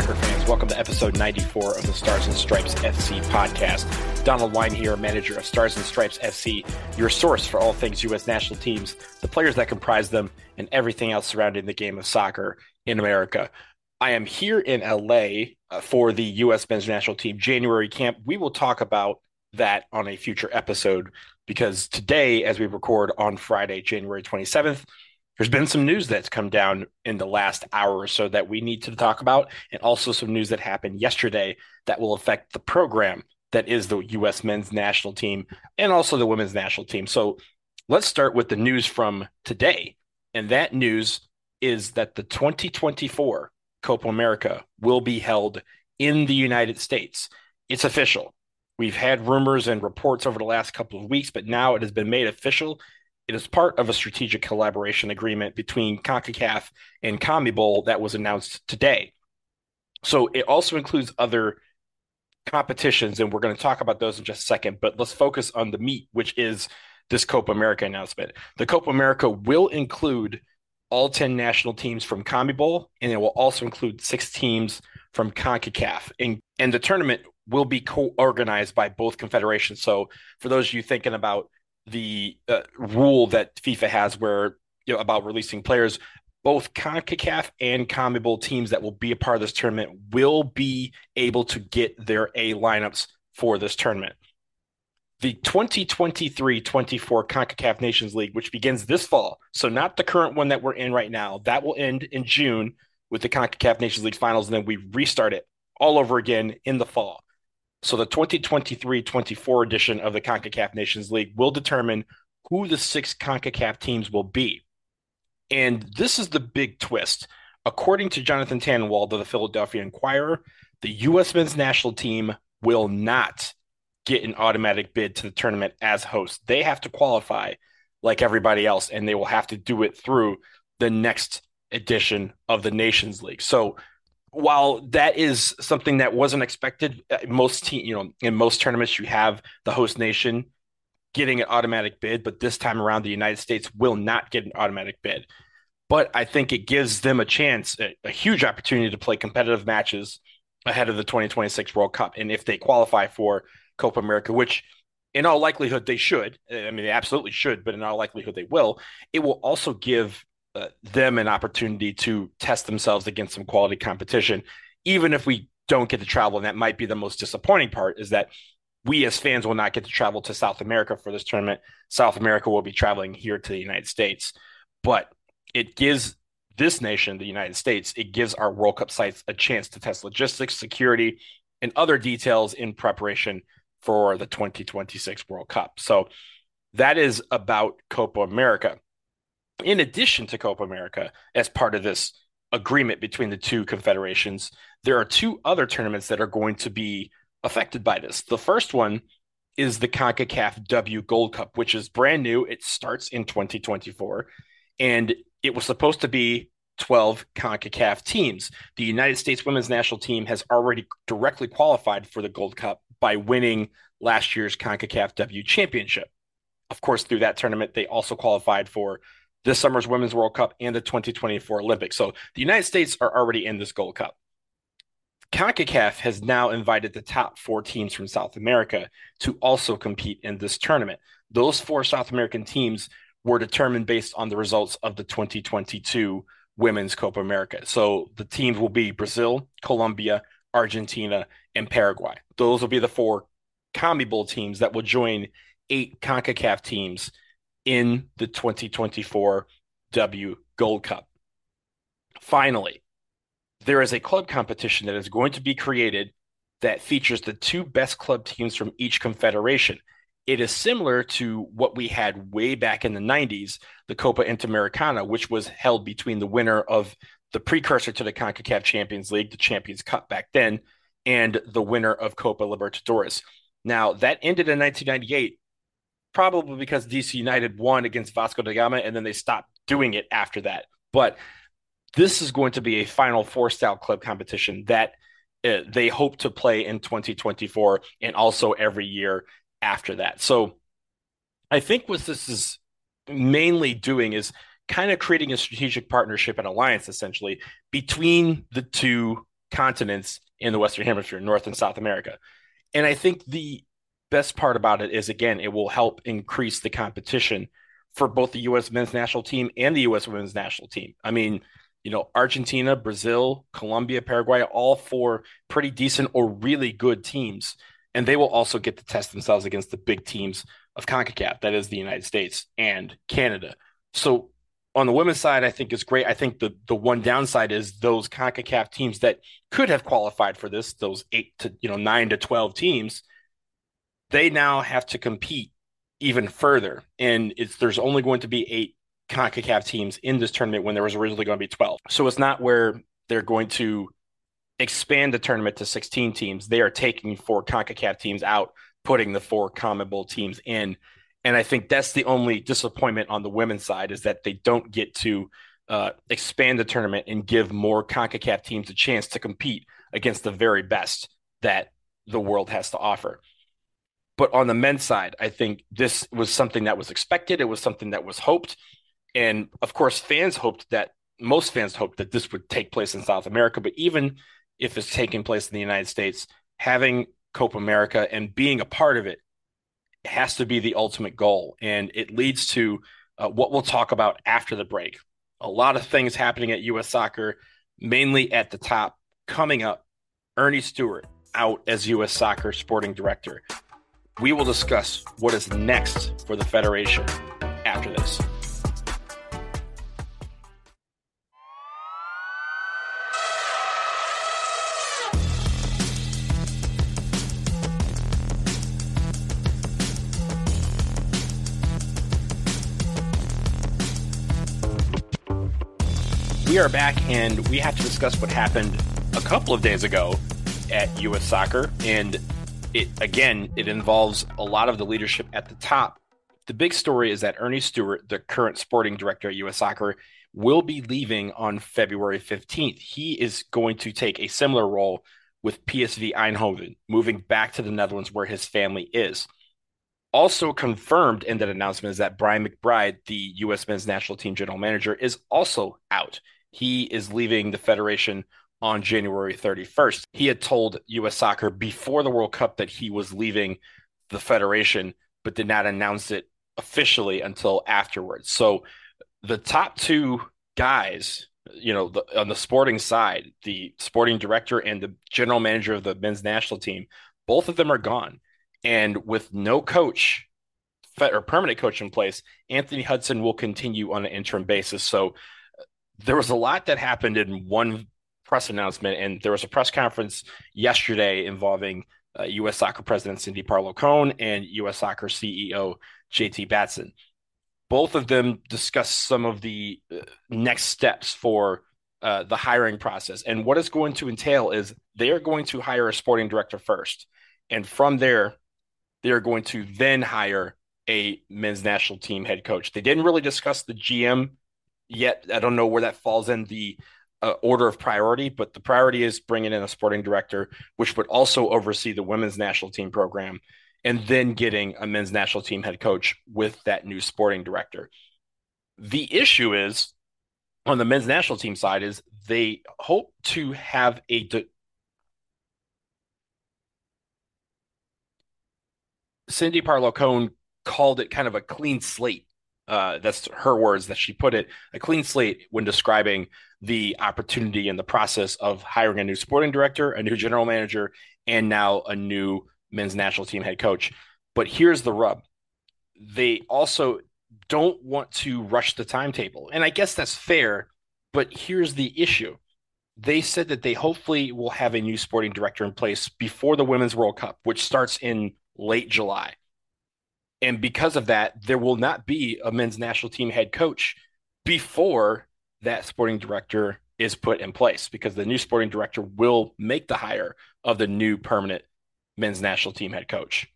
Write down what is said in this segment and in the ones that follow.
Soccer fans, welcome to episode 94 of the Stars and Stripes FC podcast. Donald Wine here, manager of Stars and Stripes FC, your source for all things U.S. national teams, the players that comprise them, and everything else surrounding the game of soccer in America. I am here in LA uh, for the U.S. men's national team January camp. We will talk about that on a future episode because today, as we record on Friday, January 27th, there's been some news that's come down in the last hour or so that we need to talk about, and also some news that happened yesterday that will affect the program that is the U.S. men's national team and also the women's national team. So let's start with the news from today. And that news is that the 2024 Copa America will be held in the United States. It's official. We've had rumors and reports over the last couple of weeks, but now it has been made official it is part of a strategic collaboration agreement between CONCACAF and CONMEBOL that was announced today. So it also includes other competitions, and we're going to talk about those in just a second. But let's focus on the meat, which is this Copa America announcement. The Copa America will include all 10 national teams from CONMEBOL, and it will also include six teams from CONCACAF. And, and the tournament will be co organized by both confederations. So for those of you thinking about the uh, rule that FIFA has where you know about releasing players both CONCACAF and CONMEBOL teams that will be a part of this tournament will be able to get their A lineups for this tournament. The 2023-24 CONCACAF Nations League, which begins this fall, so not the current one that we're in right now, that will end in June with the CONCACAF Nations League finals, and then we restart it all over again in the fall. So the 2023-24 edition of the CONCACAF Nations League will determine who the six CONCACAF teams will be. And this is the big twist. According to Jonathan Tannenwald of the Philadelphia Inquirer, the U.S. men's national team will not get an automatic bid to the tournament as host. They have to qualify like everybody else, and they will have to do it through the next edition of the Nations League. So while that is something that wasn't expected, uh, most team, you know, in most tournaments you have the host nation getting an automatic bid, but this time around the United States will not get an automatic bid. But I think it gives them a chance, a, a huge opportunity to play competitive matches ahead of the 2026 World Cup. And if they qualify for Copa America, which in all likelihood they should, I mean, they absolutely should, but in all likelihood they will, it will also give uh, them an opportunity to test themselves against some quality competition, even if we don't get to travel. And that might be the most disappointing part is that we as fans will not get to travel to South America for this tournament. South America will be traveling here to the United States, but it gives this nation, the United States, it gives our World Cup sites a chance to test logistics, security, and other details in preparation for the 2026 World Cup. So that is about Copa America in addition to Copa America, as part of this agreement between the two confederations, there are two other tournaments that are going to be affected by this. The first one is the CONCACAF W Gold Cup, which is brand new. It starts in 2024, and it was supposed to be 12 CONCACAF teams. The United States women's national team has already directly qualified for the Gold Cup by winning last year's CONCACAF W Championship. Of course, through that tournament, they also qualified for this summer's Women's World Cup and the 2024 Olympics. So the United States are already in this Gold Cup. CONCACAF has now invited the top four teams from South America to also compete in this tournament. Those four South American teams were determined based on the results of the 2022 Women's Copa America. So the teams will be Brazil, Colombia, Argentina, and Paraguay. Those will be the four CONMEBOL teams that will join eight CONCACAF teams in the 2024 W Gold Cup. Finally, there is a club competition that is going to be created that features the two best club teams from each confederation. It is similar to what we had way back in the 90s, the Copa Interamericana, which was held between the winner of the precursor to the CONCACAF Champions League, the Champions Cup back then, and the winner of Copa Libertadores. Now, that ended in 1998 probably because DC United won against Vasco da Gama and then they stopped doing it after that. But this is going to be a Final Four style club competition that uh, they hope to play in 2024 and also every year after that. So I think what this is mainly doing is kind of creating a strategic partnership and alliance essentially between the two continents in the Western Hemisphere, North and South America. And I think the best part about it is, again, it will help increase the competition for both the U.S. men's national team and the U.S. women's national team. I mean, you know, Argentina, Brazil, Colombia, Paraguay, all four pretty decent or really good teams. And they will also get to test themselves against the big teams of CONCACAF, that is the United States and Canada. So on the women's side, I think is great. I think the the one downside is those CONCACAF teams that could have qualified for this, those eight to you know nine to twelve teams, they now have to compete even further. And it's there's only going to be eight CONCACAF teams in this tournament when there was originally going to be 12. So it's not where they're going to expand the tournament to 16 teams. They are taking four CONCACAF teams out, putting the four CONMEBOL teams in. And I think that's the only disappointment on the women's side is that they don't get to uh, expand the tournament and give more CONCACAF teams a chance to compete against the very best that the world has to offer. But on the men's side, I think this was something that was expected. It was something that was hoped. And of course, fans hoped that most fans hoped that this would take place in South America. But even if it's taking place in the United States, having Copa America and being a part of it has to be the ultimate goal. And it leads to uh, what we'll talk about after the break. A lot of things happening at U.S. soccer, mainly at the top. Coming up, Earnie Stewart out as U.S. soccer sporting director. We will discuss what is next for the Federation after this. We are back and we have to discuss what happened a couple of days ago at U.S. Soccer. And it again, it involves a lot of the leadership at the top. The big story is that Earnie Stewart, the current sporting director at U.S. Soccer, will be leaving on February 15th. He is going to take a similar role with PSV Eindhoven, moving back to the Netherlands where his family is. Also confirmed in that announcement is that Brian McBride, the U.S. men's national team general manager, is also out. He is leaving the federation on January 31st. He had told US Soccer before the World Cup that he was leaving the federation, but did not announce it officially until afterwards. So the top two guys, you know, the, on the sporting side, the sporting director and the general manager of the men's national team, both of them are gone. And with no coach or permanent coach in place, Anthony Hudson will continue on an interim basis. So there was a lot that happened in one press announcement, and there was a press conference yesterday involving uh, U.S. Soccer President Cindy Parlow Cone and U.S. Soccer CEO JT Batson. Both of them discussed some of the uh, next steps for uh, the hiring process, and what it's going to entail is they are going to hire a sporting director first, and from there, they are going to then hire a men's national team head coach. They didn't really discuss the GM yet. I don't know where that falls in the uh, order of priority, but the priority is bringing in a sporting director, which would also oversee the women's national team program, and then getting a men's national team head coach with that new sporting director. The issue is on the men's national team side is they hope to have a de- Cindy Parlow Cone called it kind of a clean slate uh, that's her words that she put it a clean slate when describing the opportunity and the process of hiring a new sporting director, a new general manager, and now a new men's national team head coach. But here's the rub they also don't want to rush the timetable. And I guess that's fair, but here's the issue. They said that they hopefully will have a new sporting director in place before the Women's World Cup, which starts in late July. And because of that, there will not be a men's national team head coach before that sporting director is put in place because the new sporting director will make the hire of the new permanent men's national team head coach.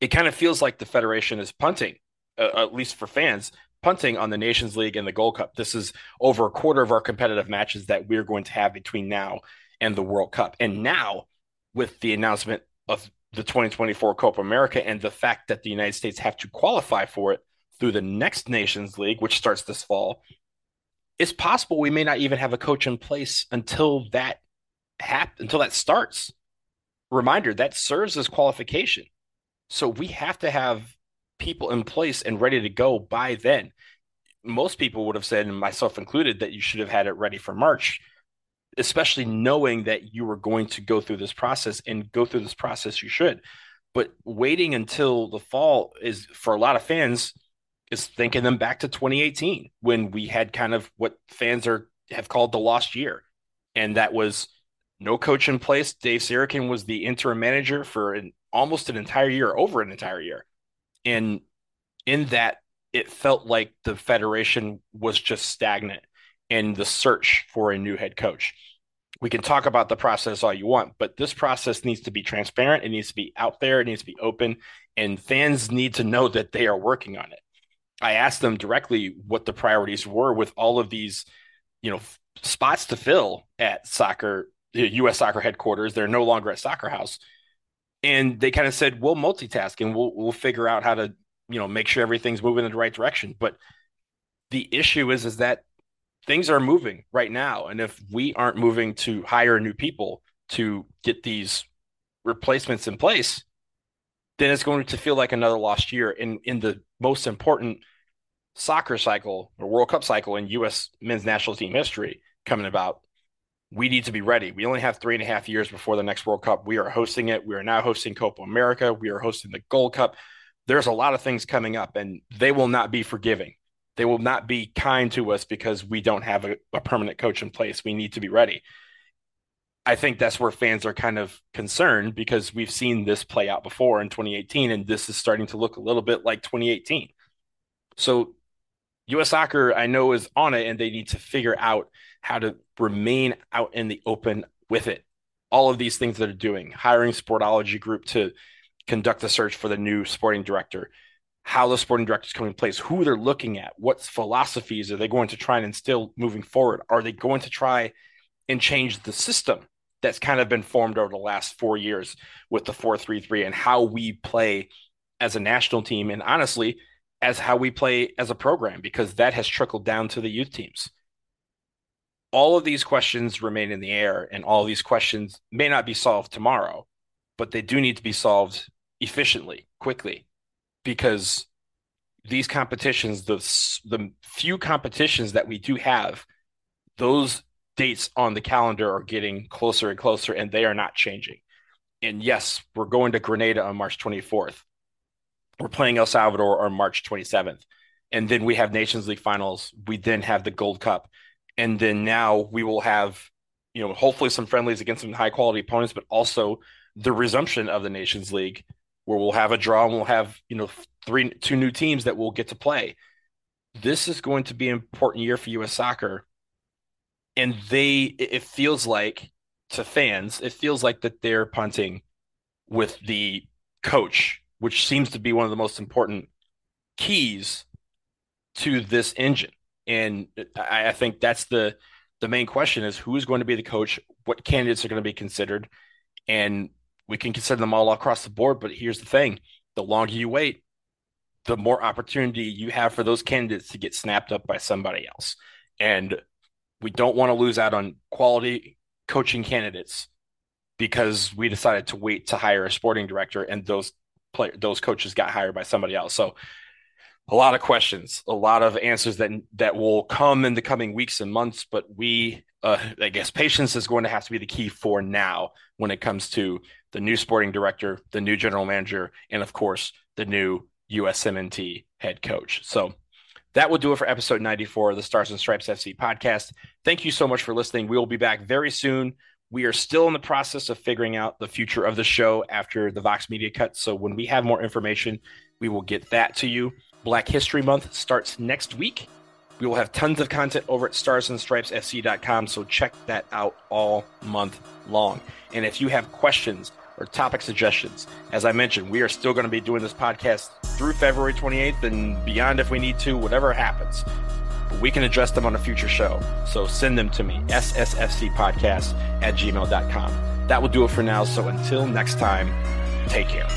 It kind of feels like the federation is punting, uh, at least for fans, punting on the Nations League and the Gold Cup. This is over a quarter of our competitive matches that we're going to have between now and the World Cup. And now, with the announcement of the 2024 Copa America and the fact that the United States have to qualify for it through the next Nations League, which starts this fall, it's possible we may not even have a coach in place until that happen until that starts. Reminder that serves as qualification. So we have to have people in place and ready to go by then. Most people would have said, and myself included, that you should have had it ready for March, especially knowing that you were going to go through this process and go through this process, you should. But waiting until the fall is for a lot of fans is thinking them back to 2018 when we had kind of what fans are have called the lost year. And that was no coach in place. Dave Sarachan was the interim manager for an, almost an entire year, over an entire year. And in that, it felt like the Federation was just stagnant in the search for a new head coach. We can talk about the process all you want, but this process needs to be transparent. It needs to be out there. It needs to be open. And fans need to know that they are working on it. I asked them directly what the priorities were with all of these, you know, spots to fill at soccer, U.S. soccer headquarters. They're no longer at Soccer House, and they kind of said, "We'll multitask and we'll we'll figure out how to, you know, make sure everything's moving in the right direction." But the issue is, is that things are moving right now, and if we aren't moving to hire new people to get these replacements in place, then it's going to feel like another lost year in in the most important soccer cycle or World Cup cycle in U.S. men's national team history coming about. We need to be ready. We only have three and a half years before the next World Cup. We are hosting it. We are now hosting Copa America. We are hosting the Gold Cup. There's a lot of things coming up, and they will not be forgiving. They will not be kind to us because we don't have a, a permanent coach in place. We need to be ready. I think that's where fans are kind of concerned because we've seen this play out before in 2018, and this is starting to look a little bit like 2018. So US Soccer, I know, is on it and they need to figure out how to remain out in the open with it. All of these things that are doing, hiring Sportology Group to conduct the search for the new sporting director, how the sporting director is coming in place, who they're looking at, what philosophies are they going to try and instill moving forward? Are they going to try and change the system that's kind of been formed over the last four years with the 4-3-3 and how we play as a national team? And honestly, as how we play as a program because that has trickled down to the youth teams. All of these questions remain in the air, and all these questions may not be solved tomorrow, but they do need to be solved efficiently, quickly, because these competitions, the, the few competitions that we do have, those dates on the calendar are getting closer and closer, and they are not changing. And yes, we're going to Grenada on March 24th we're playing El Salvador on March 27th. And then we have Nations League finals. We then have the Gold Cup. And then now we will have, you know, hopefully some friendlies against some high quality opponents, but also the resumption of the Nations League where we'll have a draw and we'll have, you know, three two new teams that will get to play. This is going to be an important year for US soccer. And they it feels like to fans, it feels like that they're punting with the coach which seems to be one of the most important keys to this engine. And I, I think that's the the main question is who is going to be the coach, what candidates are going to be considered, and we can consider them all across the board. But here's the thing: the longer you wait, the more opportunity you have for those candidates to get snapped up by somebody else. And we don't want to lose out on quality coaching candidates because we decided to wait to hire a sporting director and those player those coaches got hired by somebody else. So a lot of questions, a lot of answers that that will come in the coming weeks and months. But we, uh, I guess, patience is going to have to be the key for now when it comes to the new sporting director, the new general manager, and of course the new USMNT head coach. So that will do it for episode 94 of the Stars and Stripes FC podcast. Thank you so much for listening. We will be back very soon we are still in the process of figuring out the future of the show after the Vox Media cut. So when we have more information, we will get that to you. Black History Month starts next week. We will have tons of content over at starsandstripesfc.com, so check that out all month long. And if you have questions or topic suggestions, as I mentioned, we are still going to be doing this podcast through February 28th and beyond if we need to, whatever happens we can address them on a future show. So send them to me, ssfcpodcast at gmail.com. That will do it for now. So until next time, take care.